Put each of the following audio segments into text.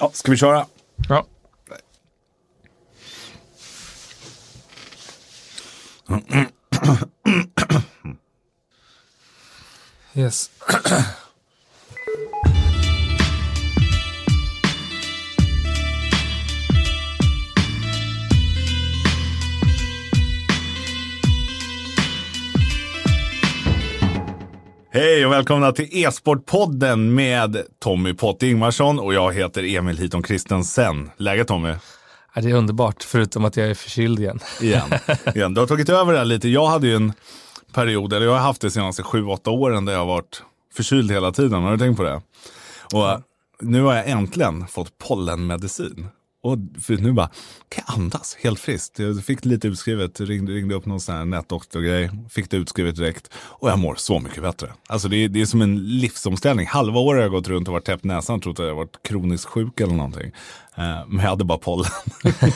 Ja, ska vi köra? Ja. Yes. Hej och välkomna till E-sportpodden med Tommy Pott Ingmarsson och jag heter Emil Hiton Kristensen. Läget Tommy? Ja, det är underbart, förutom att jag är förkyld igen. Igen. igen. Du har tagit över det här lite. Jag hade ju en period, eller jag har haft det de senaste sju, åtta åren där jag har varit förkyld hela tiden. Har du tänkt på det? Och nu har jag äntligen fått pollenmedicin. Och för nu bara, kan jag andas helt friskt? Jag fick lite utskrivet, ringde, ringde upp någon sån här nätdoktorgrej, fick det utskrivet direkt och jag mår så mycket bättre. Alltså det är, det är som en livsomställning. Halva året har jag gått runt och varit täppt näsan och trott att jag varit kroniskt sjuk eller någonting. Eh, men jag hade bara pollen.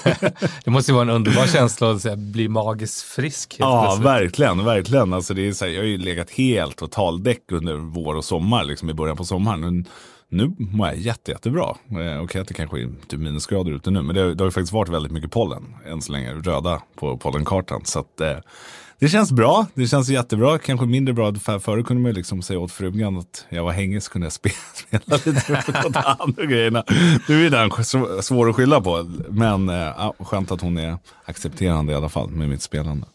det måste ju vara en underbar känsla att här, bli magiskt frisk. ja, plötsligt. verkligen, verkligen. Alltså det är så här, jag har ju legat helt totaldäck under vår och sommar, liksom i början på sommaren nu mår jag jätte, jättebra. Eh, Okej okay, att det kanske är typ minusgrader ute nu, men det, det har ju faktiskt varit väldigt mycket pollen än så länge, röda på pollenkartan. Så att, eh, det känns bra, det känns jättebra, kanske mindre bra. För förut kunde man ju liksom säga åt frugan att jag var hängig så kunde jag spela, spela lite på hand andra grejerna. Nu är den svår att skylla på, men eh, skönt att hon är accepterande i alla fall med mitt spelande.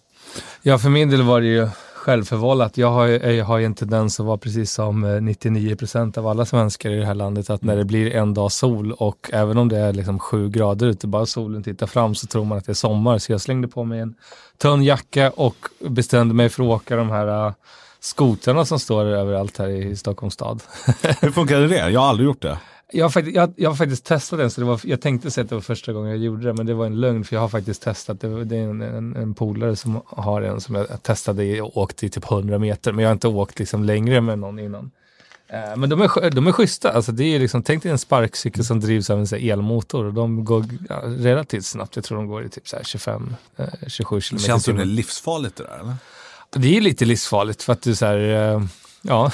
Ja, för min del var det ju självförvållat. Jag har, jag har ju en tendens att vara precis som 99 eh, av alla svenskar i det här landet, att när det blir en dag sol och även om det är liksom sju grader ute, bara solen tittar fram så tror man att det är sommar. Så jag slängde på mig en tunn jacka och bestämde mig för att åka de här uh, skotrarna som står överallt här i Stockholms stad. Hur funkade det? Jag har aldrig gjort det. Jag har, faktiskt, jag, jag har faktiskt testat den, så det var, jag tänkte säga att det var första gången jag gjorde det, men det var en lögn, för jag har faktiskt testat. Det, det är en, en, en polare som har en som jag testade och åkte i typ 100 meter, men jag har inte åkt liksom längre med någon innan. Eh, men de är, de är schyssta, alltså det är liksom, tänk dig en sparkcykel som drivs av en elmotor och de går ja, relativt snabbt. Jag tror de går i typ 25-27 eh, kilometer. Känns det livsfarligt det där eller? Det är lite livsfarligt för att du så här, eh, Ja,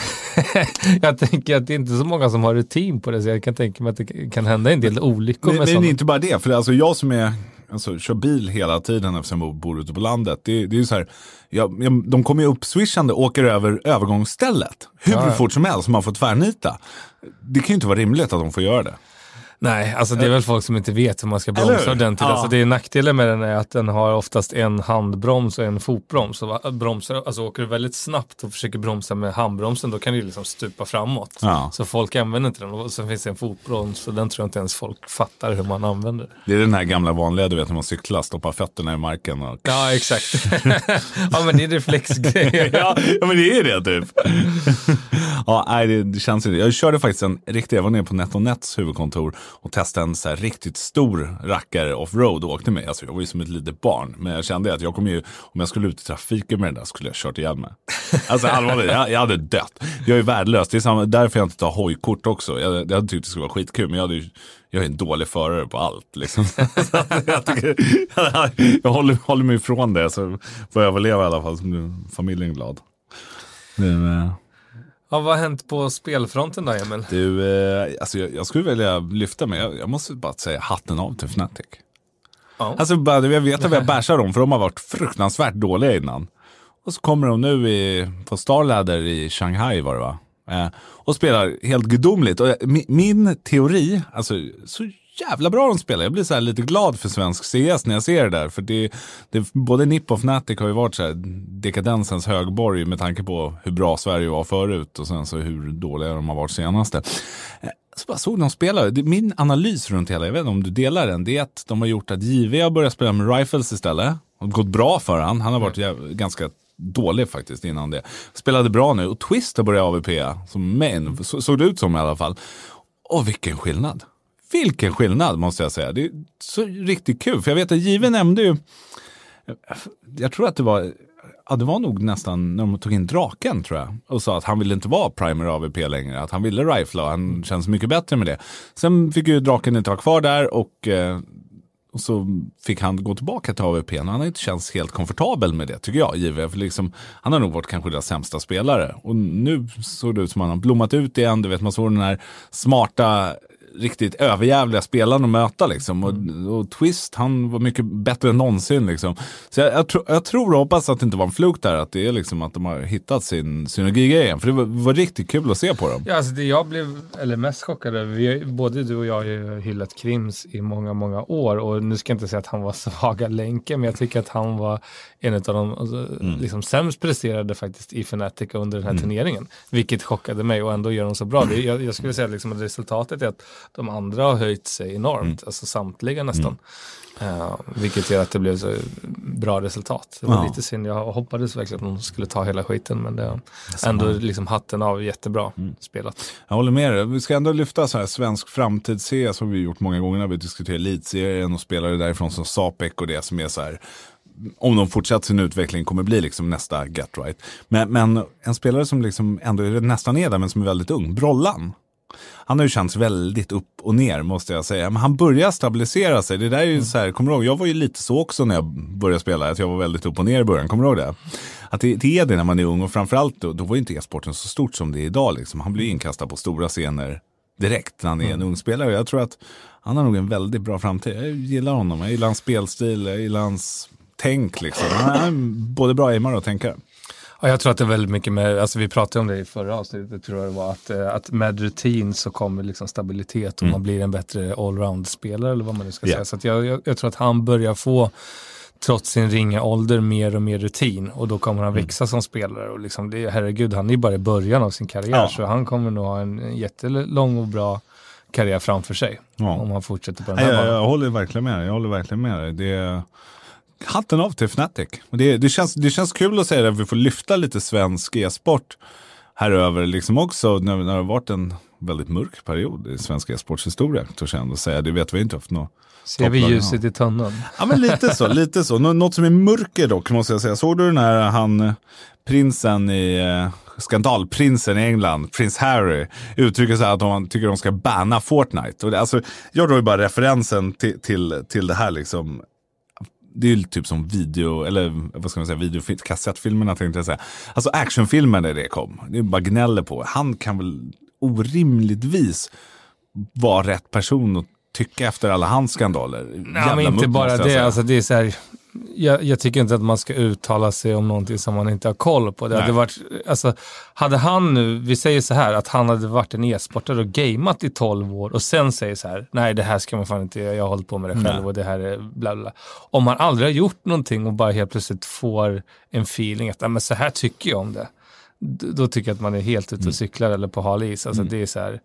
jag tänker att det är inte så många som har rutin på det, så jag kan tänka mig att det kan hända en del olyckor men, med Men inte bara det, för alltså jag som är, alltså, kör bil hela tiden eftersom jag bor ute på landet. Det, det är ju så här, jag, jag, de kommer ju upp swishande och åker över övergångsstället hur ja. fort som helst, man får tvärnita. Det kan ju inte vara rimligt att de får göra det. Nej, alltså det är väl folk som inte vet hur man ska bromsa ordentligt. Ja. Alltså det är nackdelen med den är att den har oftast en handbroms och en fotbroms. Så bromsar, alltså åker du väldigt snabbt och försöker bromsa med handbromsen då kan du liksom stupa framåt. Ja. Så folk använder inte den. Och sen finns det en fotbroms och den tror jag inte ens folk fattar hur man använder. Det är den här gamla vanliga, du vet när man cyklar, stoppar fötterna i marken. Och... Ja, exakt. ja, men det är reflexgrejer. ja, ja, men det är det typ. ja, nej, det, det känns inte. Jag körde faktiskt en riktig, jag var nere på NetOnNets huvudkontor och testade en så här riktigt stor rackare offroad och åkte med. Alltså jag var ju som ett litet barn. Men jag kände att jag kommer ju, om jag skulle ut i trafiken med den där skulle jag kört ihjäl mig. Alltså allvarligt, jag, jag hade dött. Jag är värdelös. Det är samma, därför jag inte tar hojkort också. Jag, jag hade tyckt det skulle vara skitkul, men jag hade ju jag är en dålig förare på allt. Liksom. jag, tycker, jag håller, håller mig ifrån det så får jag överleva i alla fall. Som familjen glad. Men, eh, Ja, vad har hänt på spelfronten då, Emil? Du, eh, alltså jag, jag, skulle vilja lyfta mig. Jag, jag, måste bara säga hatten av till Fnatic. Ja. Alltså, bara, jag vet att vi har bashat dem, för de har varit fruktansvärt dåliga innan. Och så kommer de nu i, på Starladder i Shanghai var det va? Eh, och spelar helt gudomligt. Och min, min teori, alltså så jävla bra de spelar. Jag blir så lite glad för svensk CS när jag ser det där. För det, det, både NIP och Fnatic har ju varit så här dekadensens högborg med tanke på hur bra Sverige var förut och sen så hur dåliga de har varit senaste. Eh, så bara såg de spela. Min analys runt hela, jag vet inte om du delar den, det är att de har gjort att JV har börjat spela med rifles istället. Och gått bra för han. Han har varit mm. ganska dålig faktiskt innan det. Spelade bra nu och Twist har börjat AVP som main, så, såg det ut som i alla fall. Och vilken skillnad. Vilken skillnad måste jag säga. Det är så riktigt kul. För jag vet att Jive nämnde ju, jag tror att det var, ja, det var nog nästan när de tog in draken tror jag. Och sa att han ville inte vara primer AVP längre. Att han ville rifla och han känns mycket bättre med det. Sen fick ju draken inte vara kvar där och eh, och så fick han gå tillbaka till AVP. Han har inte känts helt komfortabel med det tycker jag. Givet. För liksom, han har nog varit kanske deras sämsta spelare. Och nu såg det ut som att han har blommat ut igen. Du vet, man såg den här smarta riktigt överjävliga spelaren att möta liksom. Och, mm. och, Twist, han var mycket bättre än någonsin liksom. Så jag, jag, tro, jag tror och hoppas att det inte var en fluk där, att det är liksom att de har hittat sin synergi igen. För det var, var, riktigt kul att se på dem. Ja, alltså det jag blev, eller mest chockad över, både du och jag har ju hyllat Krims i många, många år och nu ska jag inte säga att han var svaga länken, men jag tycker att han var en av de alltså, mm. liksom, sämst presterade faktiskt i Fnatic under den här mm. turneringen. Vilket chockade mig och ändå gör de så bra. Det, jag, jag skulle säga liksom att resultatet är att de andra har höjt sig enormt, mm. alltså samtliga nästan. Uh, vilket gör att det blev så bra resultat. Det var ja. lite synd, jag hoppades verkligen att de skulle ta hela skiten men det är ändå liksom hatten av, jättebra mm. spelat. Jag håller med dig, vi ska ändå lyfta så här svensk framtids-CS har vi gjort många gånger när vi diskuterar elitserien och spelare därifrån som Sapek och det som är så här om de fortsätter sin utveckling kommer bli liksom nästa Get Right. Men, men en spelare som liksom ändå är nästan är där men som är väldigt ung, Brollan. Han har ju känts väldigt upp och ner måste jag säga. Men han börjar stabilisera sig. Det där är ju mm. så här, kommer du ihåg, jag var ju lite så också när jag började spela, att jag var väldigt upp och ner i början. Kommer du ihåg det? Att det, det är det när man är ung och framförallt då, då var ju inte e-sporten så stort som det är idag. Liksom. Han blir inkastad på stora scener direkt när han är en mm. ung spelare. Jag tror att han har nog en väldigt bra framtid. Jag gillar honom, jag gillar hans spelstil, jag gillar hans tänk liksom. Han är både bra aimare och tänkare. Ja, jag tror att det är väldigt mycket med, alltså vi pratade om det i förra avsnittet, tror jag det var, att, eh, att med rutin så kommer liksom stabilitet och mm. man blir en bättre allround-spelare eller vad man nu ska yeah. säga. Så jag, jag, jag, tror att han börjar få, trots sin ringa ålder, mer och mer rutin och då kommer han mm. växa som spelare. Och liksom det, herregud, han är bara i början av sin karriär ja. så han kommer nog ha en jättelång och bra karriär framför sig. Ja. Om han fortsätter på den här jag, jag, jag håller verkligen med dig. Jag håller verkligen med dig. Det hatten av till Fnatic. Det, det, känns, det känns kul att säga att vi får lyfta lite svensk e-sport här över liksom också när, när det har varit en väldigt mörk period i svensk e-sports historia. Törs jag ändå säga. Det vet vi inte haft något. Ser vi ljuset i tunneln? Ja men lite så, lite så. Nå något som är mörker dock måste jag säga. Såg du den här han prinsen i eh, skandalprinsen i England, prins Harry, uttrycker sig att de tycker de ska banna Fortnite. Och det, alltså, jag drar ju bara referensen till, till, till det här liksom det är ju typ som video, eller vad ska man säga, video, kassettfilmerna tänkte jag säga. Alltså actionfilmer när det kom. Det är bara gnäller på. Han kan väl orimligtvis vara rätt person att tycka efter alla hans skandaler. Nej, men inte bara det. Alltså, det är så här, jag, jag, tycker inte att man ska uttala sig om någonting som man inte har koll på. Det hade, varit, alltså, hade han nu, vi säger så här, att han hade varit en e-sportare och gameat i 12 år och sen säger så här, nej det här ska man fan inte göra, jag har hållit på med det själv nej. och det här är bla bla. Om man aldrig har gjort någonting och bara helt plötsligt får en feeling att, men så här tycker jag om det. Då tycker jag att man är helt ute och mm. cyklar eller på hal is. Alltså, mm. det är så här,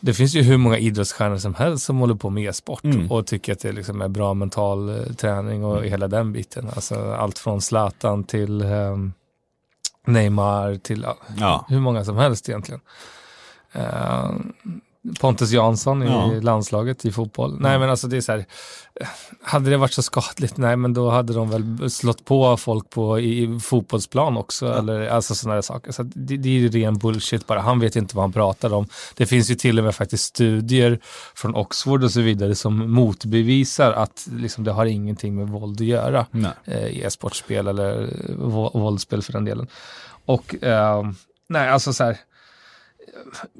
det finns ju hur många idrottsstjärnor som helst som håller på med e-sport mm. och tycker att det liksom är bra mental eh, träning och mm. hela den biten. Alltså, allt från Zlatan till um, Neymar till ja. hur många som helst egentligen. Uh, Pontus Jansson i ja. landslaget i fotboll. Nej men alltså det är så här, hade det varit så skadligt, nej men då hade de väl slått på folk på i, fotbollsplan också. Ja. Eller alltså sådana saker. Så det, det är ju ren bullshit bara. Han vet inte vad han pratar om. Det finns ju till och med faktiskt studier från Oxford och så vidare som motbevisar att liksom, det har ingenting med våld att göra. Eh, i e-sportspel eller våldsspel för den delen. Och eh, nej, alltså så här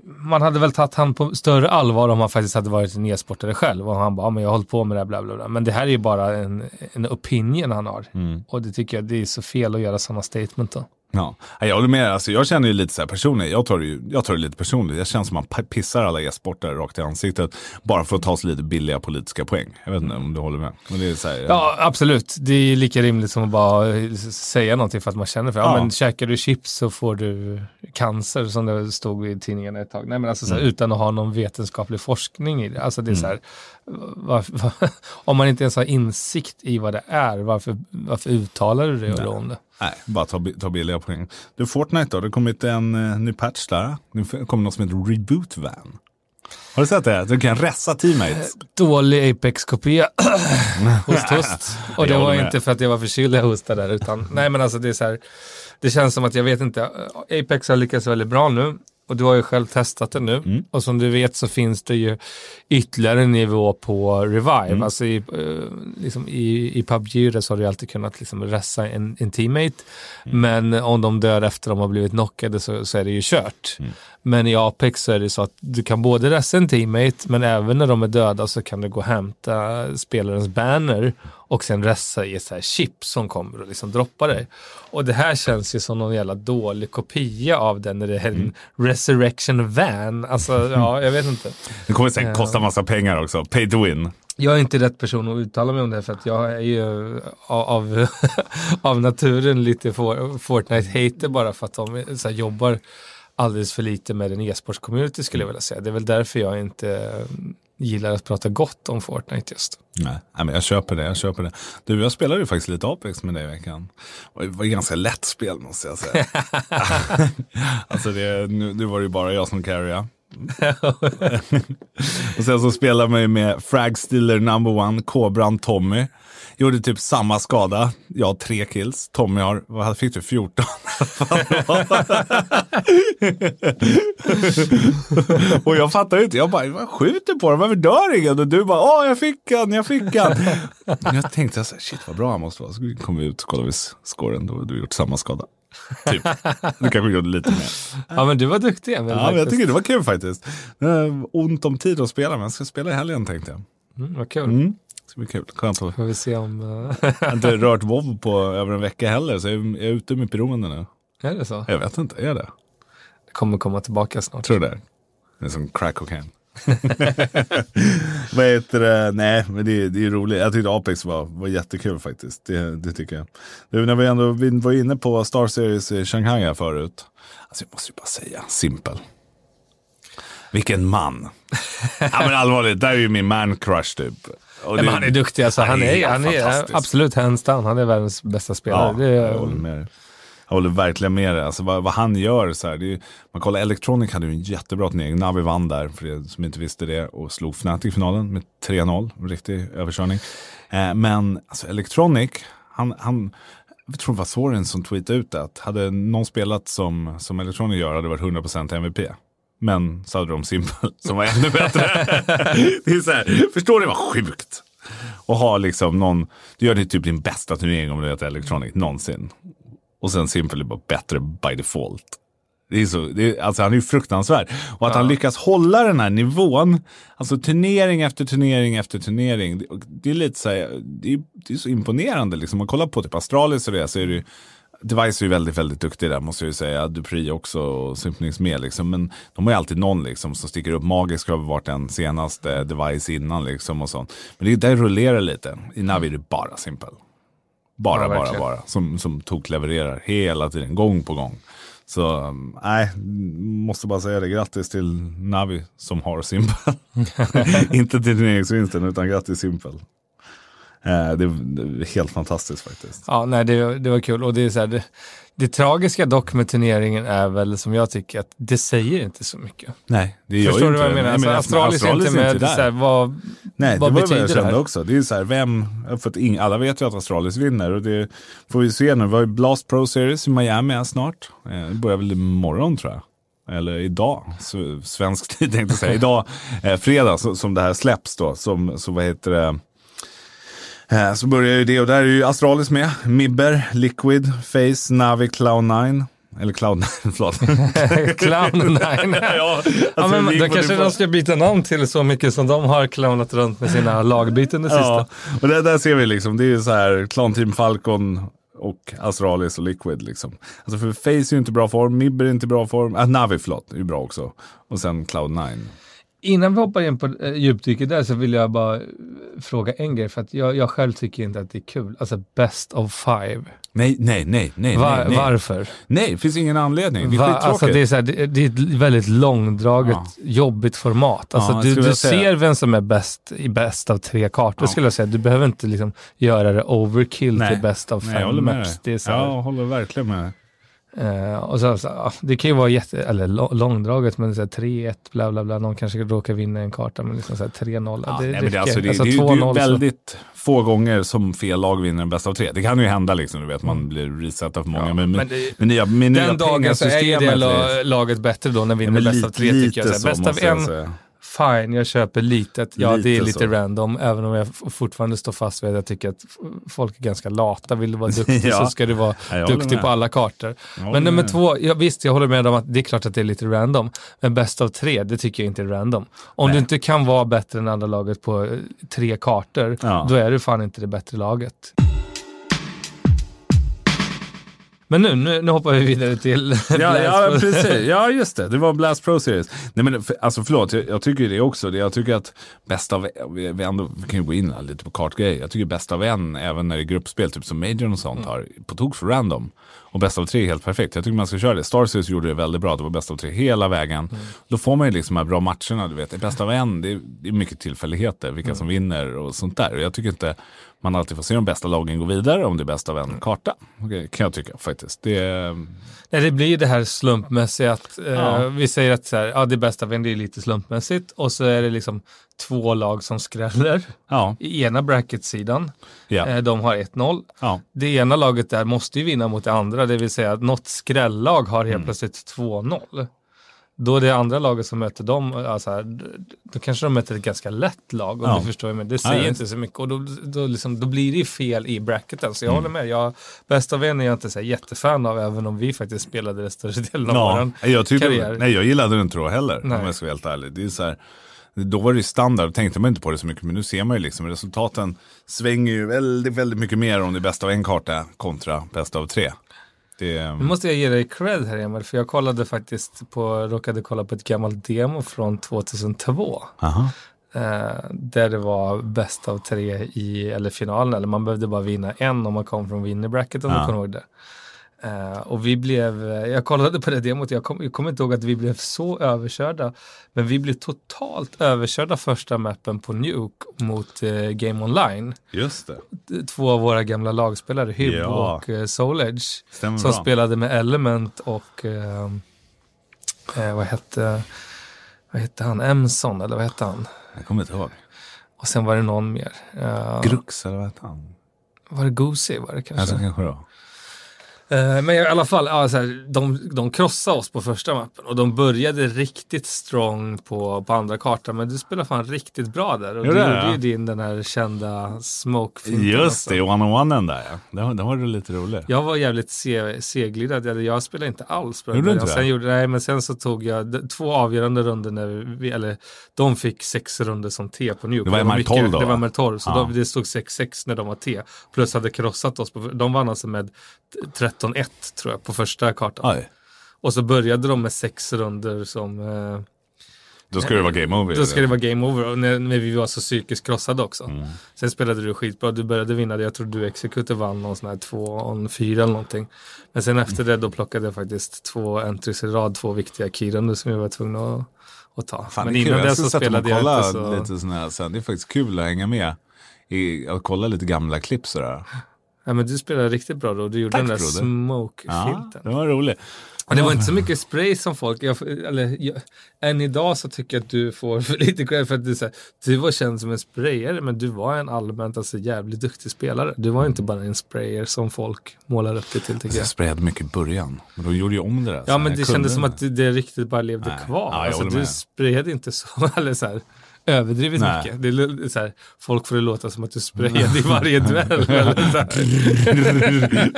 man hade väl tagit han på större allvar om han faktiskt hade varit en e-sportare själv och han bara, ja, men jag har hållit på med det här, bla, bla, bla. Men det här är ju bara en, en opinion han har. Mm. Och det tycker jag, det är så fel att göra sådana statement då. Ja, jag håller med. Alltså, jag känner ju lite så här personligt, jag tar, det ju, jag tar det lite personligt. Jag känner som att man pissar alla e-sportare rakt i ansiktet bara för att ta sig lite billiga politiska poäng. Jag vet inte om du håller med. Men det är så här, ja, absolut. Det är lika rimligt som att bara säga någonting för att man känner för det. Ja. men käkar du chips så får du cancer som det stod i tidningarna ett tag. Nej, men alltså, så här, mm. utan att ha någon vetenskaplig forskning i det. Alltså det är mm. så här, var, var, om man inte ens har insikt i vad det är, varför, varför uttalar du det om det? Nej, bara ta, ta billiga poäng. Du, Fortnite då? Det har kommit en uh, ny patch där. Det kommer något som heter Reboot Van. Har du sett det? Du kan ressa teammates. Dålig Apex-kopia. host, host. Och det var inte för att jag var förkyld jag hostade där, utan nej men alltså det är så här. Det känns som att jag vet inte. Apex har lyckats väldigt bra nu. Och du har ju själv testat det nu. Mm. Och som du vet så finns det ju ytterligare en nivå på Revive. Mm. Alltså i, uh, liksom i, i PubG så har du alltid kunnat liksom ressa en, en teammate. Mm. Men om de dör efter de har blivit knockade så, så är det ju kört. Mm. Men i Apex så är det så att du kan både resa en teammate men även när de är döda så kan du gå och hämta spelarens banner och sen resa i ett så här chip som kommer och liksom droppar dig. Och det här känns ju som någon jävla dålig kopia av den när det är en mm. resurrection van. Alltså, ja, jag vet inte. Det kommer säkert kosta massa pengar också. Pay to win. Jag är inte rätt person att uttala mig om det för att jag är ju av, av naturen lite Fortnite-hater bara för att de så jobbar alldeles för lite med en e-sportscommunity skulle jag vilja säga. Det är väl därför jag inte gillar att prata gott om Fortnite just. Nej, men jag köper det. Jag köper det. Du, jag spelade ju faktiskt lite Apex med dig i veckan. Det var ett ganska lätt spel måste jag säga. alltså det, nu, nu var det ju bara jag som carryade. och sen så spelar man ju med Frag Stealer number one, Kobran Tommy. Gjorde typ samma skada. Jag har tre kills. Tommy har, vad fick du, 14? och jag fattar inte. Jag bara, jag skjuter på dem, varför dör ingen? Och du bara, åh jag fick han, jag fick han. jag tänkte så här, shit vad bra han måste vara. Så kom vi ut och kollade scoren, då hade du gjort samma skada. Typ. Du kanske gjorde lite mer. Ja men du var duktig Emil. Ja men jag tycker det var kul faktiskt. Ont om tid att spela men jag ska spela i helgen tänkte jag. Mm, vad kul. Mm ska bli kul. Skönt att... Får vi se om... jag har inte rört WoW på över en vecka heller, så jag är ute med beroende nu. Är det så? Jag vet inte, är det? Det kommer komma tillbaka snart. Tror det. Det är som crack cocaine. Vad heter det? Nej, men det, det är roligt. Jag tyckte Apex var, var jättekul faktiskt. Det, det tycker jag. Du, när vi ändå vi var inne på Star Series i Shanghai här förut. Alltså jag måste ju bara säga, simpel. Vilken man. ja men allvarligt, där är ju min man crush typ. Och det, han är duktig. Alltså, han, är, han är absolut hands down. Han är världens bästa spelare. Ja, det, jag håller med jag håller verkligen med dig. Alltså, vad, vad, han gör, så här, det är, man kollar Electronic hade ju en jättebra turnering. Navi vann där, för er som inte visste det, och slog Fnatic i finalen med 3-0. Riktig överkörning. Eh, men alltså, Electronic, han, han jag tror det var Soren som tweetade ut det, att hade någon spelat som, som Electronic gör hade det varit 100% MVP. Men så hade de Simple som var ännu bättre. det är så här, förstår ni vad sjukt? Och ha liksom någon, du gör det typ din bästa turnering om du heter Electronic någonsin. Och sen Simple är bara bättre by default. Det är så, det är, alltså han är ju fruktansvärd. Och att ja. han lyckas hålla den här nivån, alltså turnering efter turnering efter turnering. Det, det är lite så här, det är, det är så imponerande liksom. Om man kollar på typ Astralis och det så är det ju Device är ju väldigt, väldigt duktig där måste jag ju säga. Dupri också och Symphonix med liksom. Men de har ju alltid någon liksom som sticker upp. Magisk har varit den senaste Device innan liksom och sånt. Men det, där rullerar lite. I Navi är det bara Simple. Bara, ja, bara, bara. Som, som tok levererar hela tiden, gång på gång. Så nej, måste bara säga det. Grattis till Navi som har Simple. Inte till turneringsvinsten utan grattis Simple. Eh, det, är helt fantastiskt faktiskt. Ja, nej, det, det var kul. Och det, är så här, det, det tragiska dock med turneringen är väl som jag tycker att det säger inte så mycket. Nej, det gör Förstår ju inte du vad jag menar? Alltså, Astralis, är inte med. Inte så här, vad, Nej, vad det var vad jag kände det också. Det är så här, vem, för att ing, alla vet ju att Astralis vinner och det får vi se nu. Vi har ju Blast Pro Series i Miami här snart. Eh, det börjar väl imorgon tror jag eller idag, svensk tid tänkte jag säga, idag, eh, fredag så, som det här släpps då, som, så vad heter det, så börjar ju det och där är ju Astralis med. Mibber, Liquid, Face, Navi, Cloud9. Eller Cloud9, förlåt. Cloud9. ja, alltså, ja, men då kanske de ska byta namn till så mycket som de har clownat runt med sina lagbyten det sista. Ja, och det, där ser vi liksom, det är ju så här, Clan Team Falcon och Astralis och Liquid liksom. Alltså för Face är ju inte bra form, Mibber är inte bra form, äh, Navi förlåt, är ju bra också. Och sen Cloud9. Innan vi hoppar in på äh, djupdyket där så vill jag bara fråga en grej, för att jag, jag själv tycker inte att det är kul. Alltså best of five. Nej, nej, nej, nej. Var, nej, Varför? Nej, det finns ingen anledning. Det är Va, alltså det, är så här, det, det, är ett väldigt långdraget, ja. jobbigt format. Alltså ja, du, du ser vem som är bäst i bäst av tre kartor, ja. skulle jag säga. Du behöver inte liksom göra det overkill nej. till best of nej, fem maps. Det är så här, jag håller verkligen med. Uh, och så, så, det kan ju vara jätte, eller långdraget, men 3-1, bla bla bla, någon kanske råkar vinna en karta, men liksom 3-0. Ja, det, nej, det, alltså, det, alltså, det, det, är väldigt så. få gånger som fel lag vinner en bäst av tre. Det kan ju hända, liksom, du vet, man mm. blir resetad för många. Ja, men, men, det, men nya, med den dagen så är ju det laget bättre då, när vi vinner ja, bäst av tre, tycker jag. Bäst av en, fine, jag köper litet. Ja, lite det är lite så. random, även om jag fortfarande står fast vid att jag tycker att folk är ganska lata. Vill du vara duktig ja. så ska du vara duktig på alla kartor. Men nummer två, ja, visst, jag håller med om att det är klart att det är lite random, men bäst av tre, det tycker jag inte är random. Om Nej. du inte kan vara bättre än andra laget på eh, tre kartor, ja. då är du fan inte det bättre laget. Men nu, nu, nu hoppar vi vidare till ja, ja, precis. Ja, just det. Det var Blast Pro Series. Nej, men för, alltså förlåt, jag, jag tycker det också. Jag tycker att bäst av vi, ändå, vi kan ju gå in lite på kartgrejer. Jag tycker bäst av en, även när det är gruppspel, typ som Major och sånt, mm. har på tok för random. Och bäst av tre är helt perfekt. Jag tycker man ska köra det. Star Series gjorde det väldigt bra. Det var bäst av tre hela vägen. Mm. Då får man ju liksom de här bra matcherna. Du vet. Bäst av en, det är, det är mycket tillfälligheter. Vilka mm. som vinner och sånt där. Och jag tycker inte man alltid får se de bästa lagen gå vidare om det är bäst av en mm. karta. Okay, kan jag tycka faktiskt. Det, Nej, det blir det här slumpmässiga att eh, ja. vi säger att så här, ja, det bästa av en det är lite slumpmässigt och så är det liksom två lag som skräller. Ja. I ena bracketsidan. Ja. Eh, de har 1-0. Ja. Det ena laget där måste ju vinna mot det andra, det vill säga att något skrällag har helt mm. plötsligt 2-0 då är det andra laget som möter dem, alltså då kanske de möter ett ganska lätt lag. Om ja. du förstår men det säger ja, inte så mycket. Och då, då, liksom, då blir det fel i bracketen. Så jag mm. håller med. Jag, bäst av en är jag inte så jättefan av, även om vi faktiskt spelade det större delen av ja. vår jag tyckte, karriär. Nej, jag gillade det inte då heller, nej. om jag ska vara helt ärlig. Det är så här, då var det ju standard, då tänkte man inte på det så mycket, men nu ser man ju liksom resultaten svänger ju väldigt, väldigt mycket mer om det är bäst av en karta kontra bäst av tre. Det... Nu måste jag ge dig cred här Emil, för jag kollade faktiskt på, råkade kolla på ett gammalt demo från 2002. Aha. Eh, där det var bäst av tre i, eller finalen, eller man behövde bara vinna en om man kom från winnerbracket om ja. du kommer ihåg det. Uh, och vi blev, eh, jag kollade på det demot, jag, kom, jag kommer inte ihåg att vi blev så överkörda. Men vi blev totalt överkörda första mappen på Nuke mot uh, Game Online. Just det. Två av våra gamla lagspelare, Hyb ja. och uh, Soul Edge. Stämmer som bra. spelade med Element och vad hette vad hette han? Emson eller vad hette han? Jag kommer inte ihåg. Och sen var det någon mer. Grux eller vad hette han? Var det Goosey var det kanske? Alltså, kanske då. Eh, men i alla fall, ja, så här, de, de krossade oss på första mappen och de började riktigt strong på, på andra kartan. Men du spelade fan riktigt bra där. Och jo, du gjorde ja. ju din den här kända smoke Just det, one-on-one där ja. Den, den var du lite rolig. Jag var jävligt se, seglidad. Jag spelade inte alls. Gjorde du inte sen gjorde, nej, men sen så tog jag två avgörande runder när vi, eller de fick sex runder som T på Nuke. Det var MR12 då? Det var MR12, så ja. de, det stod 6-6 när de var T. Plus hade krossat oss. På, de vann alltså med 13 13-1 tror jag på första kartan. Aj. Och så började de med sex runder som... Eh, då ska det vara game over. Då ska det vara game over. Och när, när vi var så psykiskt krossade också. Mm. Sen spelade du skitbra. Du började vinna. Jag tror du Executor vann någon sån här 2-4 eller någonting. Men sen efter det då plockade jag faktiskt två entries i rad. Två viktiga keyrunder som jag var tvungen att, att ta. Fan, Men innan det så spelade jag inte så... Lite sån här, sen. Det är faktiskt kul att hänga med. I, att kolla lite gamla klipp sådär. Ja, men du spelade riktigt bra då. Du gjorde Tack, den där smoke-filten. Ja, det var roligt. Och det var inte så mycket spray som folk, jag, eller jag, än idag så tycker jag att du får för lite cred för att du, så här, du var känd som en sprayare men du var en allmänt alltså, jävligt duktig spelare. Du var inte bara en sprayer som folk målar upp det till tycker jag. Jag sprayade mycket i början, men då gjorde jag om det där. Ja men det kändes som att det, det riktigt bara levde Nej. kvar. Ja, alltså, du sprayade inte så, eller så här, överdrivet Nej. mycket. Det är så här, folk får det låta som att du sprayade i varje duell. det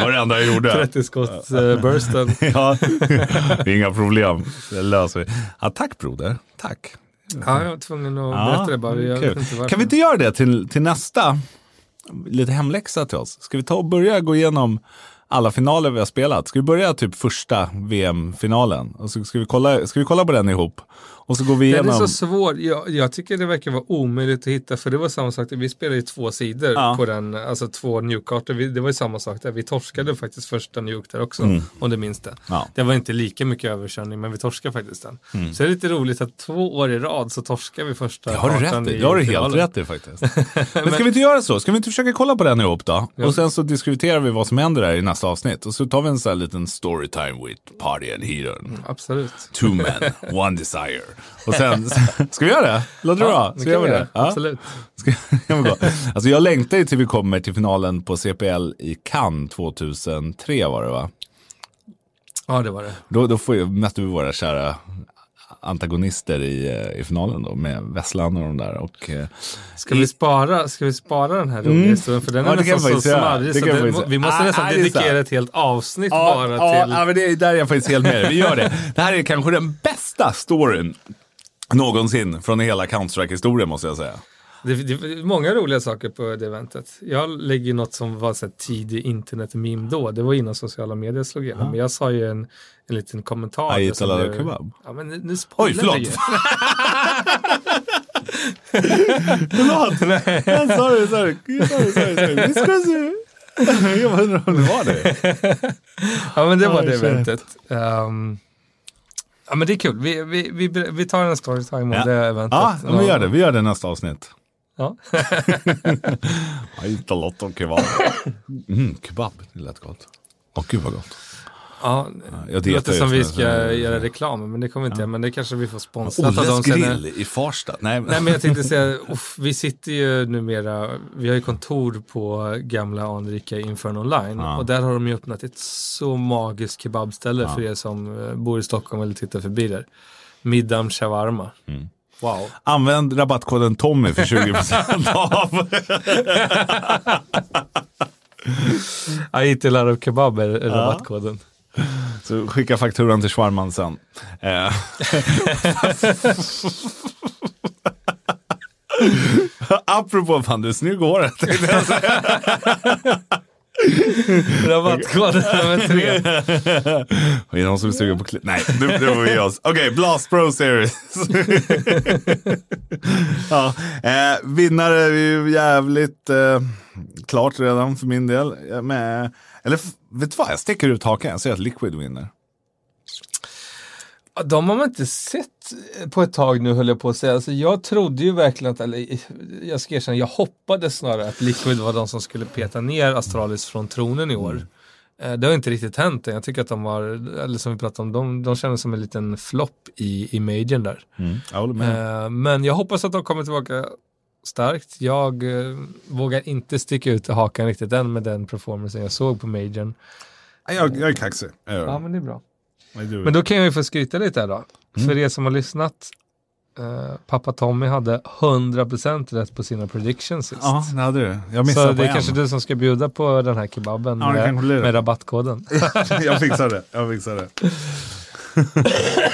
var det enda jag gjorde. 30 skott uh, bursten. ja, inga problem. Det löser vi. Ja, tack broder, tack. Ja, jag var tvungen att ja, berätta det bara. Jag kan vi inte göra det till, till nästa? Lite hemläxa till oss. Ska vi ta och börja gå igenom alla finaler vi har spelat. Ska vi börja typ första VM-finalen? Och så ska, vi kolla, ska vi kolla på den ihop? Och så går vi igenom. Den är så svår. Jag, jag tycker det verkar vara omöjligt att hitta för det var samma sak. Vi spelade ju två sidor Ja. på den, alltså två Nuke-kartor. Vi- Det var ju samma sak där. Vi torskade faktiskt första Nuke där också, om du minns det. Mm. Ja. Mm. Det var inte lika mycket överkörning, men vi torskade faktiskt den. Så det är lite roligt att två år i rad så torskar vi första Det har du rätt i. Det har du helt rätt i faktiskt. Men ska vi inte göra så? Ska vi inte försöka kolla på den ihop då? Och sen så diskuterar vi vad som händer där i nästa avsnitt. Och så tar vi en sån här liten storytime with party and heathen. Absolut. Two men, one desire. Och sen, ska vi göra det? Låter det bra? det Ska vi göra göra. Ja. Absolut. Ska, gå? Alltså jag längtar ju till vi kommer till finalen på CPL i Cannes 2003 var det va? Ja, det var det. Då, då får möter vi våra kära antagonister i, eh, i finalen då med Vesslan och de där. Och, eh, Ska vi spara, ska vi spara den här roliga historien? För den är Ja, nästan så smarrig så vi det, faktiskt vi måste göra. nästan Ah, dedikera ett helt avsnitt Ja, bara ja, till... ja, men det, där är jag faktiskt helt med. Vi gör det. Det här är kanske den bästa storyn någonsin från hela Counter-Strike-historien måste jag säga. Det, det många roliga saker på det eventet. Jag lägger ju något som var så här tidig internet-meme då. Det var innan sociala medier slog igenom. Men jag sa ju en, en liten kommentar. I där som eat a lot blev- of kebab. Ja, men nu- nu Oj, spoilar förlåt. vi ju. Förlåt! sorry, sorry. sorry, sorry, sorry. Vi ska se. Jag undrar om det var det. Ja, men det var Oj, det eventet. Ehm, ja, men det är kul. Vi, vi, vi, vi tar en storytime om Ja. det eventet. Ja, men vi gör det. Vi gör det nästa avsnitt. Ja. I eat a lot of kebab. Mm, kebab, det lät gott. Åh, gud vad gott. Ja, Jag det låter som vi ska göra reklam, men det kommer vi inte göra. Men det kanske vi får sponsrat av Olles dem sen. grill i Farsta. Nej, men... Nej men jag tänkte säga, uff, vi sitter ju numera, vi har ju kontor på gamla anrika Infern Online Ja. och där har de ju öppnat ett så magiskt kebabställe för er som eh, bor i Stockholm eller tittar förbi där. Middam shawarma. Mm. Wow. Använd rabattkoden Tommy för 20% av. I eat a lot of kebab är är rabattkoden. Så skicka fakturan till Schwarman sen. Eh. Apropå fan, du är snygg i håret. Rabattkoden nummer tre. Är det någon som är sugen på klipp? Nej, det, det var vi oss. Okej, Blast Pro Series. ja, eh, vinnare är ju jävligt eh, klart redan för min del. Med, eller vet du vad, jag sticker ut hakan. Jag säger att Liquid vinner. De har man inte sett på ett tag nu höll jag på att säga. Alltså, jag trodde ju verkligen att, eller jag ska erkänna, jag hoppades snarare att Liquid var de som skulle peta ner Astralis från tronen i år. Eh, Det har inte riktigt hänt än. Jag tycker att de var, eller som vi pratade om, de, de kändes som en liten flopp i, i majorn där. Jag håller med. Eh, Men jag hoppas att de kommer tillbaka starkt. Jag eh, vågar inte sticka ut hakan riktigt än med den performancen jag såg på majorn. Jag, jag är kaxig. Jag. Ja, men det är bra. Men då kan jag ju få skryta lite här då. Mm. För er som har lyssnat. Eh, pappa Tommy hade 100% rätt på sina predictions sist. Ja, det hade du. Jag Så missade det på är kanske du som ska bjuda på den här kebaben Ja, det med, det. med rabattkoden. jag fixar det. Jag fixar det.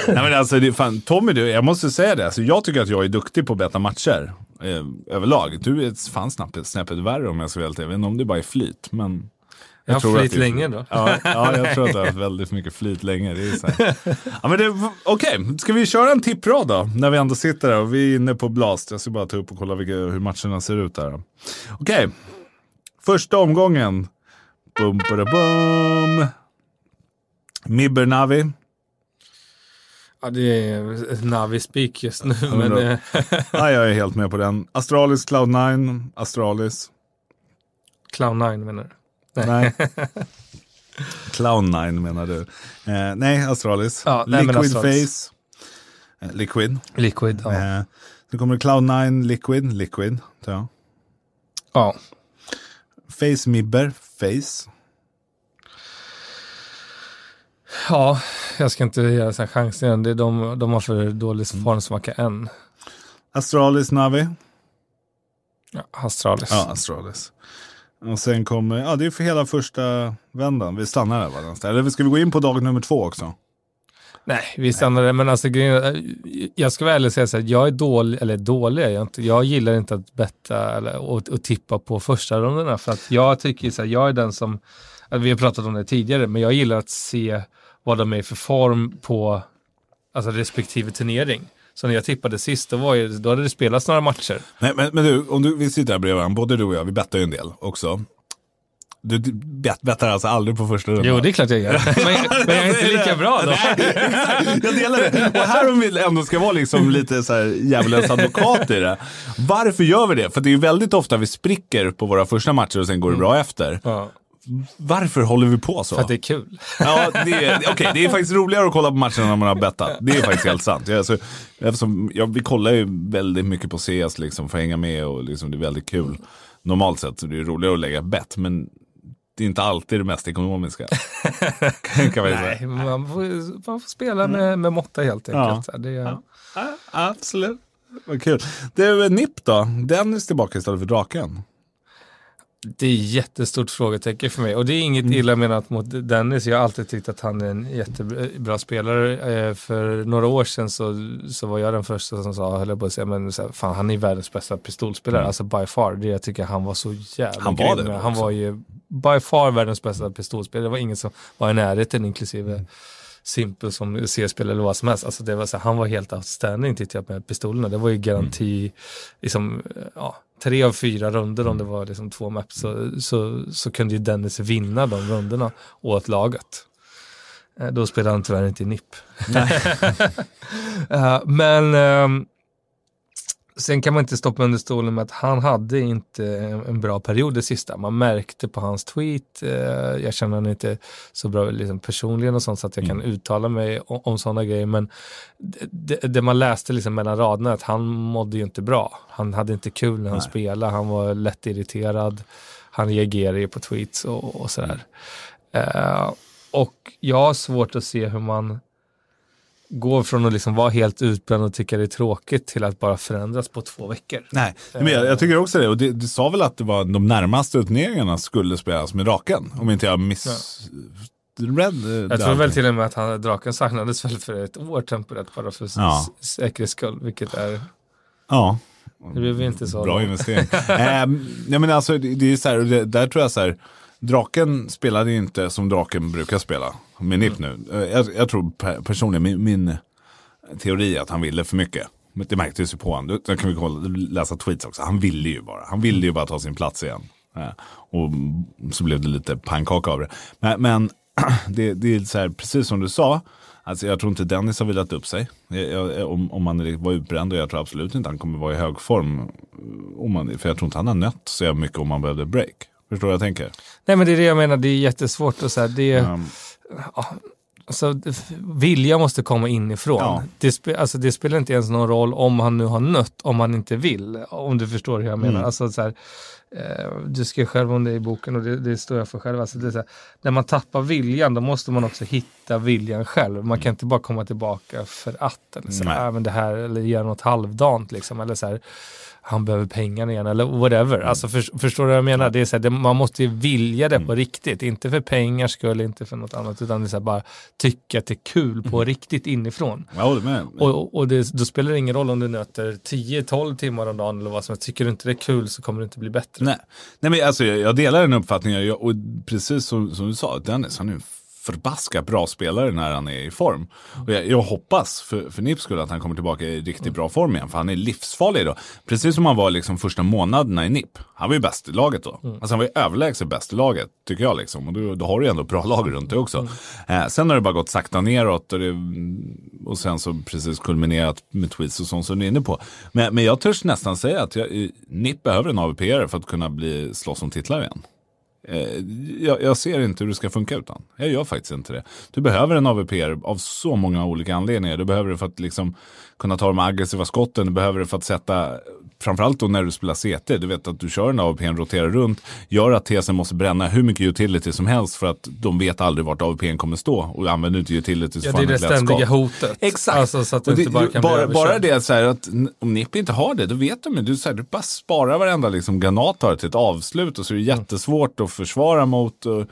Nej, men alltså, det fan, Tommy, du, jag måste säga det. Alltså, jag tycker att jag är duktig på att betta matcher eh, överlag. Du är fan snäppet, snäppet värre om jag ska vara helt ärlig. Jag vet inte om det bara är flyt, men... Jag har tror att flyt det är- länge då. Ja, ja, jag tror att du har haft väldigt mycket flyt länge. Det är så här. ja, men det- Okej, ska vi köra en tipprad då? När vi ändå sitter där och vi är inne på Blast. Jag ska bara ta upp och kolla vilka, hur matcherna ser ut där. Okej, första omgången. Bum, bada, bum. Mibber Navi. Ja, det är Navi speak just nu. men Men, då- eh, Ja, jag är helt med på den. Astralis Cloud9. Astralis. Clown9 menar du? Nej. Clown9 menar du. Eh, nej, Astralis. Ja, nej, Liquid Astralis. Face. Eh, Liquid. Liquid, ja. Eh, sen kommer Cloud9 Liquid. Liquid. tar jag. ja. Face Mibber. Face. Ja, jag ska inte göra här chanser igen. Det är de, de har för dålig formsmacka än. Astralis Navi. Ja, Astralis. Ja, Astralis. Och sen kommer, ja det är för hela första vändan. Vi stannar där va? Eller ska vi gå in på dag nummer två också? Nej, vi stannar där. Men alltså, eh, jag ska väl och säga så här, jag är dålig, eller dålig är jag inte. Jag gillar inte att betta eller, och, och tippa på första rundorna. För att jag tycker så här, jag är den som, eh, vi har pratat om det tidigare, men jag gillar att se vad de är för form på alltså, respektive turnering. Så när jag tippade sist, då, var ju, då hade det spelats några matcher. Nej, men, men du, om du, vi sitter här bredvid varandra, både du och jag, vi bettar ju en del också. Du bet, bettar alltså aldrig på första rundan? Jo, det är klart jag gör. Men, men jag är inte lika bra då. jag delar det. Och här om vi ändå ska vara liksom lite så här djävulens advokat i det. Varför gör vi det? För det är ju väldigt ofta vi spricker på våra första matcher och sen går det bra efter. Ja. Varför håller vi på så? För att det är kul. Ja, det är, okay, det är faktiskt roligare att kolla på matcherna när man har bettat. Det är faktiskt helt sant. Jag, alltså, eftersom, ja, vi kollar ju väldigt mycket på CS liksom, för att hänga med och liksom, det är väldigt kul. Normalt sett så det är roligare att lägga bett, men det är inte alltid det mest ekonomiska. kan man Nej, man får, man får spela med, mm. med måtta helt enkelt. Ja. Det, ja. Ja, absolut. Vad kul. Du, NIP då? Dennis tillbaka istället för draken. Det är jättestort frågetecken för mig och det är inget mm. illa menat mot Dennis. Jag har alltid tyckt att han är en jättebra spelare. Eh, för några år sedan så, så var jag den första som sa, höll jag på att säga, men så här, fan han är världens bästa pistolspelare, mm. alltså by far. Det jag tycker han var så jävla han var grym. Det han var ju by far världens bästa pistolspelare. Det var ingen som var i närheten inklusive mm. Simpel som C-spel eller vad som helst. Alltså det var så, han var helt outstanding tyckte jag med pistolerna. Det var ju garanti, mm. liksom, ja, tre av fyra runder om det var liksom två maps så, så, så kunde ju Dennis vinna de runderna åt laget. Eh, då spelade han tyvärr inte i NIP. uh, men um, Sen kan man inte stoppa under stolen med att han hade inte en bra period det sista. Man märkte på hans tweet, eh, jag känner honom inte så bra liksom personligen och sånt så att jag mm. kan uttala mig om, om sådana grejer. Men det, det, man läste liksom mellan raderna att han mådde ju inte bra. Han hade inte kul när han Nej. spelade, han var lätt irriterad. Han reagerade ju på tweets och, och sådär. Mm. Eh, och jag har svårt att se hur man går från att liksom vara helt utbränd och tycka det är tråkigt till att bara förändras på två veckor. Nej, men jag, jag tycker också det. Och du sa väl att det var de närmaste turneringarna skulle spelas med Draken? Om inte jag miss... Ja. Red, eh, jag tror väl till och med att han, Draken saknades väl för ett år temporärt bara för ja. säkerhets skull, vilket är... Ja. Det blev inte så. Bra investering. eh, ja, men alltså, det, det är så här, det, där tror jag så här, Draken spelade ju inte som Draken brukar spela med NIP nu. Eh, jag, jag tror personligen, min, min, teori är att han ville för mycket. Det märktes ju på honom. Då kan vi kolla, läsa tweets också. Han ville ju bara. Han ville ju bara ta sin plats igen. Eh, och så blev det lite pannkaka av det. Men, men det, det, är så här, precis som du sa. Alltså jag tror inte Dennis har vilat upp sig. Jag, jag, om, om han var utbränd och jag tror absolut inte han kommer vara i hög form. Eh, om man, för jag tror inte han har nött så mycket om han behövde break. Förstår vad jag tänker? Nej men det är det jag menar, det är jättesvårt att säga. Det, um, alltså, vilja måste komma inifrån. Ja. Det, spe, alltså, det spelar inte ens någon roll om han nu har nött, om han inte vill. Om du förstår hur jag menar. Mm. Alltså, så här, eh, du skrev själv om det i boken och det, det står jag för själv. Alltså, det här, när man tappar viljan då måste man också hitta viljan själv. Man kan inte bara komma tillbaka för att. Eller, så, här, det här, eller göra något halvdant. Liksom, eller, så här, han behöver pengarna igen eller whatever. Mm. Alltså för, förstår du vad jag menar? Det är så här, det, man måste ju vilja det mm. på riktigt. Inte för pengars skull, inte för något annat. Utan det är så här, bara tycka att det är kul på mm. riktigt inifrån. Jag håller med. Och, och det, då spelar det ingen roll om du nöter 10-12 timmar om dagen eller vad som helst. Tycker du inte det är kul så kommer det inte bli bättre. Nej, Nej men alltså jag, jag delar den uppfattningen. Jag, och precis som, som du sa, Dennis han är förbaskat bra spelare när han är i form. Och jag, jag hoppas för, för Nips skull att han kommer tillbaka i riktigt bra form igen. För han är livsfarlig då. Precis som han var liksom första månaderna i NIP. Han var ju bäst i laget då. Mm. Alltså han var ju överlägset bäst i laget, tycker jag. Liksom. Och då, då har du ju ändå bra lag runt dig också. Mm. Eh, sen har det bara gått sakta neråt och, det, och sen så precis kulminerat med tweets och sånt som du är inne på. Men, men jag törs nästan säga att jag, NIP behöver en AVP för att kunna bli, slåss om titlar igen. Eh, jag, jag, ser inte hur det ska funka utan. Jag gör faktiskt inte det. Du behöver en AVPR av så många olika anledningar. Du behöver det för att liksom kunna ta de aggressiva skotten. Du behöver det för att sätta framförallt då när du spelar CT, du vet att du kör en AWP, roterar runt, gör att TSN måste bränna hur mycket utility som helst för att de vet aldrig vart AWP kommer stå och använder inte utility så ja, det är det ständiga hotet. Exakt. Alltså, så att det, inte bara, kan bara, bara det så här, att om NIP inte har det, då vet de ju. Du, så här, du bara sparar varenda liksom, granat till ett avslut och så är det jättesvårt att försvara mot. Och,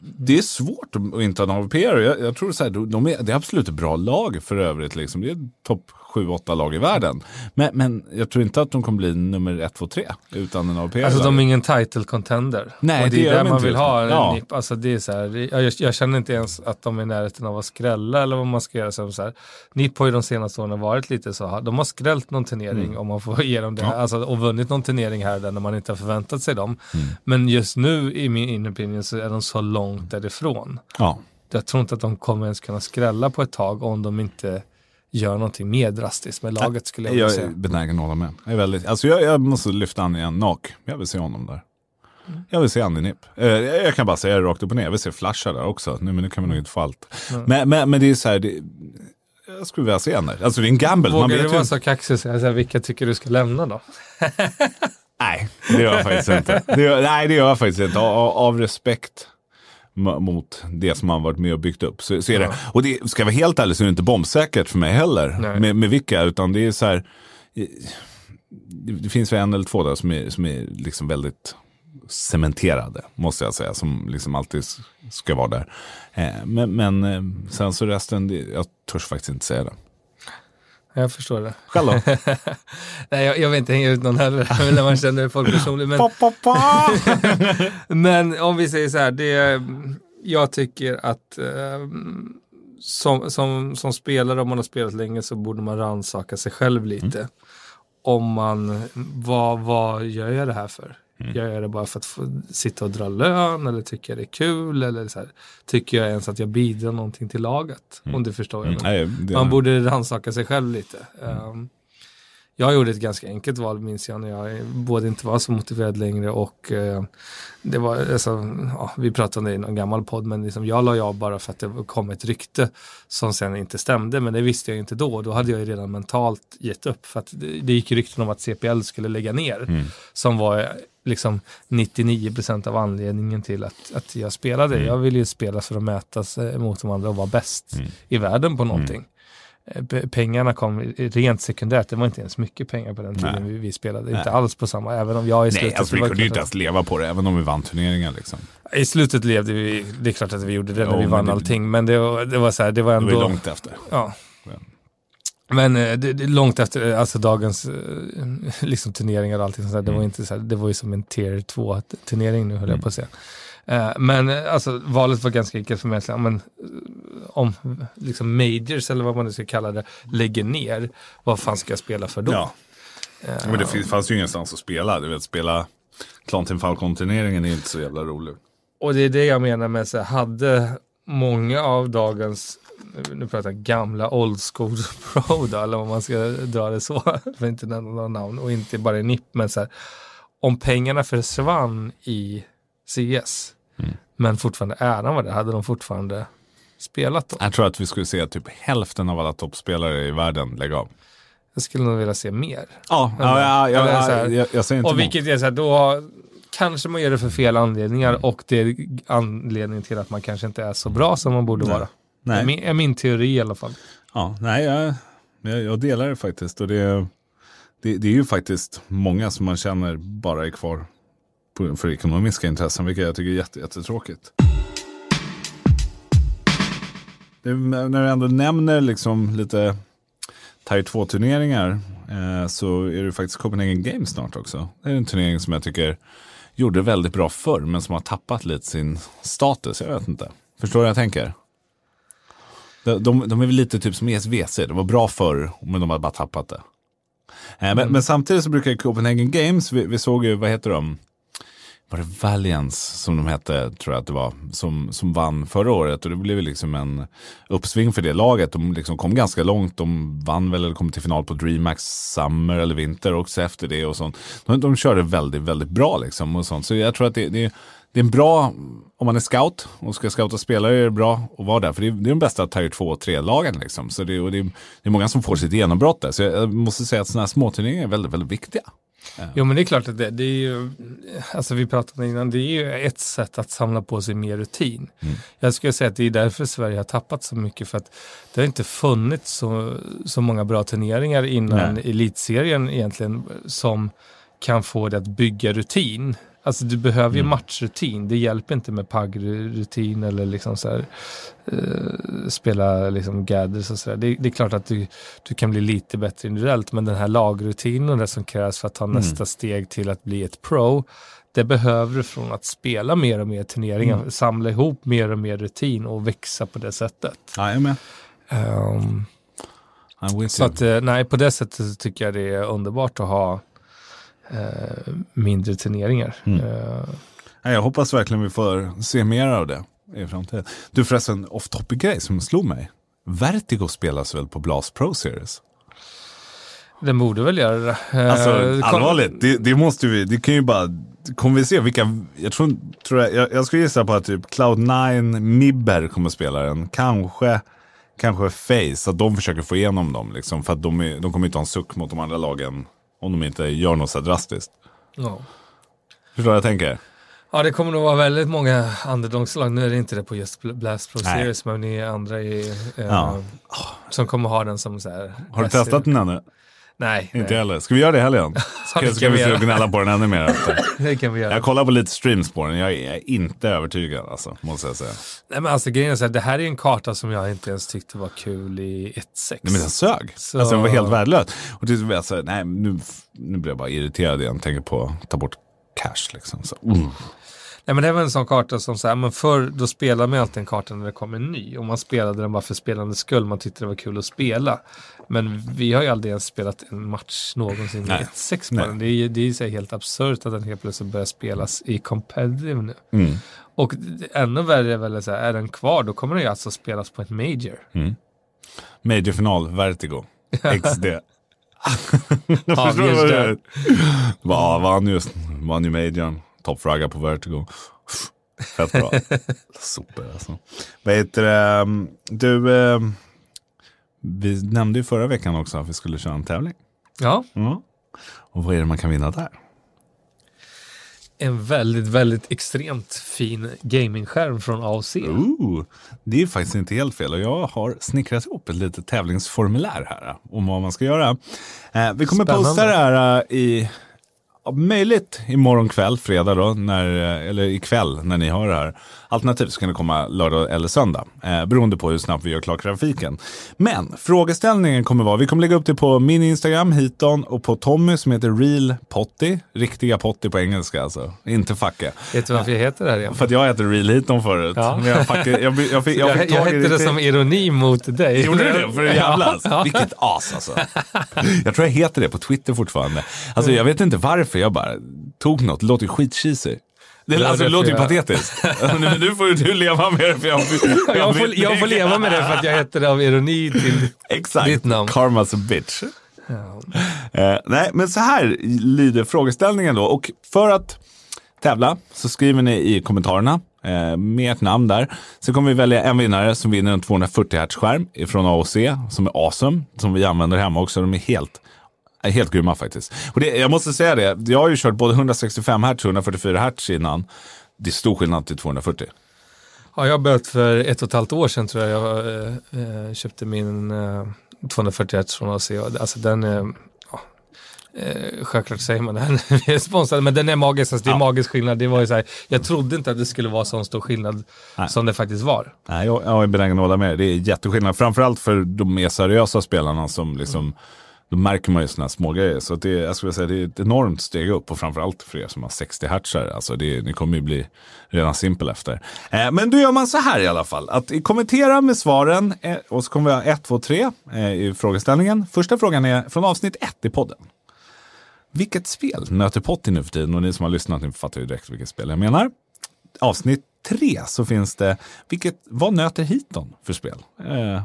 det är svårt att inte ha AVP. Jag, jag tror så här, de är, det är absolut ett bra lag för övrigt. Liksom. Det är topp sju, åtta lag i världen. Men, men jag tror inte att de kommer bli nummer ett, två, tre utan en AVP. Alltså de är ingen title contender. Nej, och det, det är gör där de man inte vill ha Ja. NIP. Alltså det är så här, jag, jag känner inte ens att de är i närheten av att skrälla eller vad man ska göra. Så här. NIP har ju de senaste åren varit lite så, de har skrällt någon turnering om man får ge dem det. Mm. Ja. Alltså, och vunnit någon turnering här där när man inte har förväntat sig dem. Mm. Men just nu i min in opinion så är de så långt därifrån. Ja. Jag tror inte att de kommer ens kunna skrälla på ett tag om de inte gör någonting mer drastiskt med laget skulle jag vilja Jag är säga. benägen att hålla med. Jag, är väldigt, alltså jag, jag måste lyfta han igen, Nak. Jag vill se honom där. Mm. Jag vill se han i NIP. Eh, jag kan bara säga det rakt upp och ner. Jag vill se Flasha där också. Nu, men nu kan vi nog inte få allt. Men, men, men det är så här, det, jag skulle vilja se där. Alltså det är en gamble. Vågar du vara så kaxig och säga vilka tycker du ska lämna då? Nej, det gör jag faktiskt inte. Det gör, nej, det gör jag faktiskt inte. Av, av respekt mot det som man varit med och byggt upp. Så, så är det. Och det, ska jag vara helt ärlig så är det inte bombsäkert för mig heller. Nej. Med, med vilka, utan det är så här. Det, finns väl en eller två där som är, som är liksom väldigt cementerade, måste jag säga, som liksom alltid ska vara där. Eh, men, men eh, sen så resten, jag törs faktiskt inte säga det. Jag förstår det. Själv då? Nej, jag, jag vill inte hänga ut någon heller, när man känner folk personligen. Men, Pa, pa, pa. men om vi säger så här, det, jag tycker att eh, som, som, som spelare, om man har spelat länge, så borde man rannsaka sig själv lite. Om man, vad, vad gör jag det här för? Gör jag det bara för att få sitta och dra lön eller tycker det är kul? Eller så här, tycker jag ens att jag bidrar någonting till laget? Om du förstår menar. Nej, det, Man borde rannsaka sig själv lite. Um, jag gjorde ett ganska enkelt val minns jag när jag både inte var så motiverad längre och eh, det var, alltså, ja, vi pratade om det i någon gammal podd, men liksom jag la av bara för att det kom ett rykte som sen inte stämde, men det visste jag inte då. Då hade jag ju redan mentalt gett upp för att det, det gick rykten om att CPL skulle lägga ner, Mm. som var eh, liksom 99% av anledningen till att, att jag spelade. Jag ville ju spela för att mätas eh, mot de andra och vara bäst Mm. i världen på någonting. Eh, pe- Pengarna kom rent sekundärt, det var inte ens mycket pengar på den tiden Nej. vi, vi spelade. Nej. Inte alls på samma, även om jag i Nej, slutet... alltså det vi var kunde ju inte ens leva på det, även om vi vann turneringar. Liksom. I slutet levde vi, det är klart att vi gjorde det när Jo, vi men vann det- allting, men det var, det var så här, det var Det ändå... var ju långt efter. Ja. Men eh, det, det, långt efter eh, alltså dagens eh, liksom turneringar och allting sånt där, det var Mm. inte så här, det var ju som en tier 2 turnering nu höll Mm. jag på att säga. Eh, Men alltså valet var ganska enkelt för mig. Men, om liksom majors eller vad man nu ska kalla det lägger ner, vad fan ska jag spela för då? Ja. Eh, Men det fanns ju ingenstans att spela. Du vet, spela Clan Team Falcon-turneringen är inte så jävla rolig. Och det är det jag menar med så här, hade många av dagens, nu pratar jag gamla old school pro då, eller om man ska dra det så, för inte nämna några namn, och inte bara i NIP, men så här, om pengarna försvann i CS, Mm. men fortfarande äran var det, hade de fortfarande spelat då? Jag tror att vi skulle se typ hälften av alla toppspelare i världen lägga av. Jag skulle nog vilja se mer. Ja, ja, ja, ja, Eller ja, här- jag, jag säger inte Och emot. vilket är så här, då har, kanske man gör det för fel anledningar och det är anledningen till att man kanske inte är så bra som man borde Nej. vara. Det är Nej, min, är min teori i alla fall. ja, nej jag, jag, delar det faktiskt. Och det, det, det är ju faktiskt många som man känner bara är kvar på, för ekonomiska intressen, vilket jag tycker är jätte, jättetråkigt. Det, när du ändå nämner liksom lite Tier 2-turneringar eh, så är det faktiskt Copenhagen Games snart också. Det är en turnering som jag tycker gjorde väldigt bra förr men som har tappat lite sin status. Jag vet inte. Förstår du vad jag tänker? De, de, de är väl lite typ som ESVC. Det var bra förr men de har bara tappat det. Eh, men, men samtidigt så brukar Copenhagen Games, vi, vi såg ju, vad heter de? Var det Valiance som de hette, tror jag att det var, som, som vann förra året. Och det blev liksom en uppsving för det laget. De liksom kom ganska långt. De vann väl eller kom till final på DreamHack Summer eller Vinter också efter det och sånt. De, de körde väldigt, väldigt bra liksom och sånt. Så jag tror att det, det, det är en bra, om man är scout och ska scouta spelare är det bra att vara där. För det är, det är de bästa Tier 2 och 3-lagen liksom. Så det, och det, är, det är många som får sitt genombrott där. Så jag, jag måste säga att sådana här småturneringar är väldigt, väldigt viktiga. Jo men det är klart att det, det är ju, alltså vi pratade innan, det är ju ett sätt att samla på sig mer rutin. Mm. Jag skulle säga att det är därför Sverige har tappat så mycket för att det har inte funnits så, så många bra turneringar innan Nej. elitserien egentligen som kan få det att bygga rutin. Alltså du behöver ju mm. matchrutin. Det hjälper inte med PAG-rutin eller liksom så här, uh, spela liksom gathers och sådär. Det, det, är klart att du, du kan bli lite bättre individuellt, men den här lagrutinen och det som krävs för att ta mm. nästa steg till att bli ett pro, det behöver du från att spela mer och mer turneringar, mm. samla ihop mer och mer rutin och växa på det sättet. Ja, jag med. Um, så att, eh, nej, på det sättet tycker jag det är underbart att ha eh, mindre turneringar. Mm. Uh, jag hoppas verkligen vi får se mer av det i framtiden. Du förresten, off topic grej som slog mig. Vertigo spelas väl på Blast Pro Series? Den borde väl göra det. Alltså allvarligt, det, det, måste vi, det kan ju bara, kommer vi se vilka, jag tror, tror jag, jag, jag skulle gissa på att typ Cloud9, Mibber kommer spela den, kanske, kanske Face, att de försöker få igenom dem liksom, för att de, är, de kommer inte ha en suck mot de andra lagen om de inte gör något så drastiskt. Ja. Förstår vad jag tänker? Ja, det kommer nog vara väldigt många underdogslag. Nu är det inte det på just Blast Pro Series, men ni andra i, eh, ja. som kommer ha den som så här. Har du testat den ännu? Nej. Inte nej. heller. Ska vi göra det i helgen? Ska, ja, ska vi, vi gnälla på den ännu mer? det kan vi göra. Jag kollar på lite streams på den. Jag är inte övertygad, alltså, måste jag säga. Nej, men alltså, grejen är så här, det här är en karta som jag inte ens tyckte var kul i 1.6. Nej, men den sög. Så... Alltså, den var helt värdelös. Och det är så, nej, nu, nu blir jag bara irriterad igen. Tänker på att ta bort cash. Liksom. Så, mm. Nej men det var en sån karta som så här, men förr då spelade man alltid en karta när det kom en ny. Och man spelade den bara för spelandets skull, man tyckte det var kul att spela. Men vi har ju aldrig ens spelat en match någonsin med 1-6 på den. Det är, det är så helt absurt att den helt plötsligt börjar spelas i competitive nu. Mm. Och ännu värre är väl så här, är den kvar då kommer den ju alltså spelas på ett major. Mm. Major-final, Vertigo, XD. ja, just det. Vann ju, vann ju majorn toppfragga på Vertigo. Fett bra. Super alltså. Vad heter det? Ehm, du, ehm, vi nämnde ju förra veckan också att vi skulle köra en tävling. Ja. Mm. Och vad är det man kan vinna där? En väldigt, väldigt extremt fin gamingskärm från AOC. Ooh, det är faktiskt inte helt fel och jag har snickrat ihop ett litet tävlingsformulär här om vad man ska göra. Eh, vi kommer Spännande. posta det här eh, i möjligt imorgon kväll, fredag då, när, eh, eller ikväll när ni har det här. Alternativt så kan det komma lördag eller söndag, eh, beroende på hur snabbt vi gör klart grafiken. Men frågeställningen kommer vara, vi kommer lägga upp det på min Instagram, Hiton, och på Tommy som heter Real Potty, riktiga Potty på engelska alltså, inte Facke. Vet du varför jag heter det här igen? För att jag heter Real Hiton förut. Ja. Men jag, facke, jag, jag, fick, jag, fick jag, jag hette det som ironi mot dig. Gjorde du det? För att jävlas? Ja. Vilket as alltså. Jag tror jag heter det på Twitter fortfarande. Alltså jag vet inte varför, jag bara tog något, det låter skitcheesy. Det, alltså, det låter ju patetiskt. nu, nu får du leva med det. För jag, jag, jag, får, jag får leva med det för att jag heter det av ironi till Exakt. ditt namn. Karma's a bitch. Ja. Eh, nej, men så här lyder frågeställningen då. Och för att tävla så skriver ni i kommentarerna eh, med ert namn där. Så kommer vi välja en vinnare som vinner en 240 Hz-skärm från AOC som är awesome, som vi använder hemma också. De är helt helt grymma faktiskt. Och det, jag måste säga det, jag har ju kört både 165 Hz och 144 Hz innan. Det är stor skillnad till 240. Ja, jag har börjat för ett och ett halvt år sedan tror jag. Jag äh, köpte min äh, 240 Hz från AC. Alltså den är, ja, äh, självklart säger man vi är sponsrade, men den är magisk. Alltså, det är ja. magisk skillnad. Det var ju så här, jag trodde inte att det skulle vara så stor skillnad Nej. som det faktiskt var. Nej, jag, jag är benägen att hålla med. Det är jätteskillnad. Framförallt för de mer seriösa spelarna som liksom mm då märker man ju sådana smågrejer. Så det, jag skulle säga, det är ett enormt steg upp och framförallt för er som har 60 hertz. Alltså det, ni kommer ju bli redan simpel efter. Eh, men då gör man så här i alla fall. Att kommentera med svaren eh, och så kommer vi ha 1, 2, 3 i frågeställningen. Första frågan är från avsnitt 1 i podden. Vilket spel nöter Potti nu för tiden? Och ni som har lyssnat ni fattar ju direkt vilket spel jag menar. Avsnitt 3 så finns det, vilket, vad nöter Hiton för spel? Eh,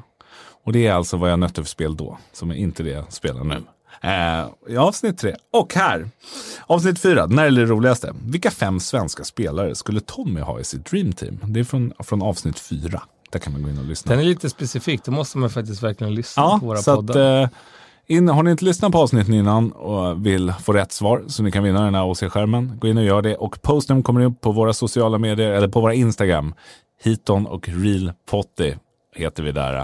och det är alltså vad jag nötte för spel då, som är inte det jag spelar nu. Eh, I avsnitt tre. Och här, avsnitt fyra, när är det roligaste? Vilka fem svenska spelare skulle Tommy ha i sitt Dream Team? Det är från, från avsnitt fyra. Där kan man gå in och lyssna. Den är lite specifik, då måste man faktiskt verkligen lyssna ja, på våra så poddar. Att, eh, in, har ni inte lyssnat på avsnitten innan och vill få rätt svar så ni kan vinna den här OC-skärmen, gå in och gör det. Och posten kommer upp på våra sociala medier eller på våra Instagram. Hiton och Real Potty heter vi där.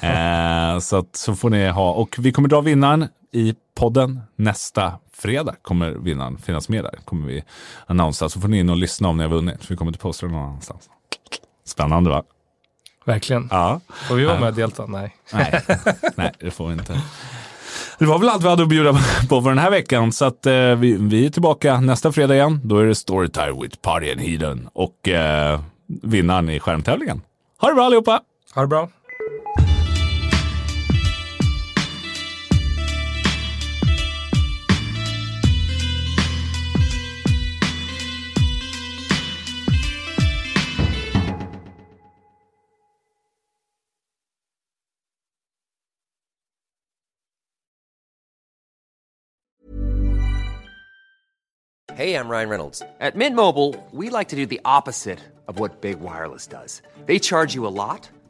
eh, så, att, så får ni ha. Och vi kommer dra vinnaren i podden nästa fredag. Kommer vinnaren finnas med där. Kommer vi annonsera. Så får ni in och lyssna om ni har vunnit. Vi kommer inte posta det någon annanstans. Spännande va? Verkligen. Ja. Får vi vara med och delta? Nej. Nej, nej det får vi inte. Det var väl allt vi hade att bjuda på för den här veckan. Så att, eh, vi, vi är tillbaka nästa fredag igen. Då är det Storytime with Party and Heathen och eh, vinnaren i skärmtävlingen. Ha det bra allihopa! Ha det bra! Hey, I'm Ryan Reynolds. At Mint Mobile, we like to do the opposite of what Big Wireless does. They charge you a lot,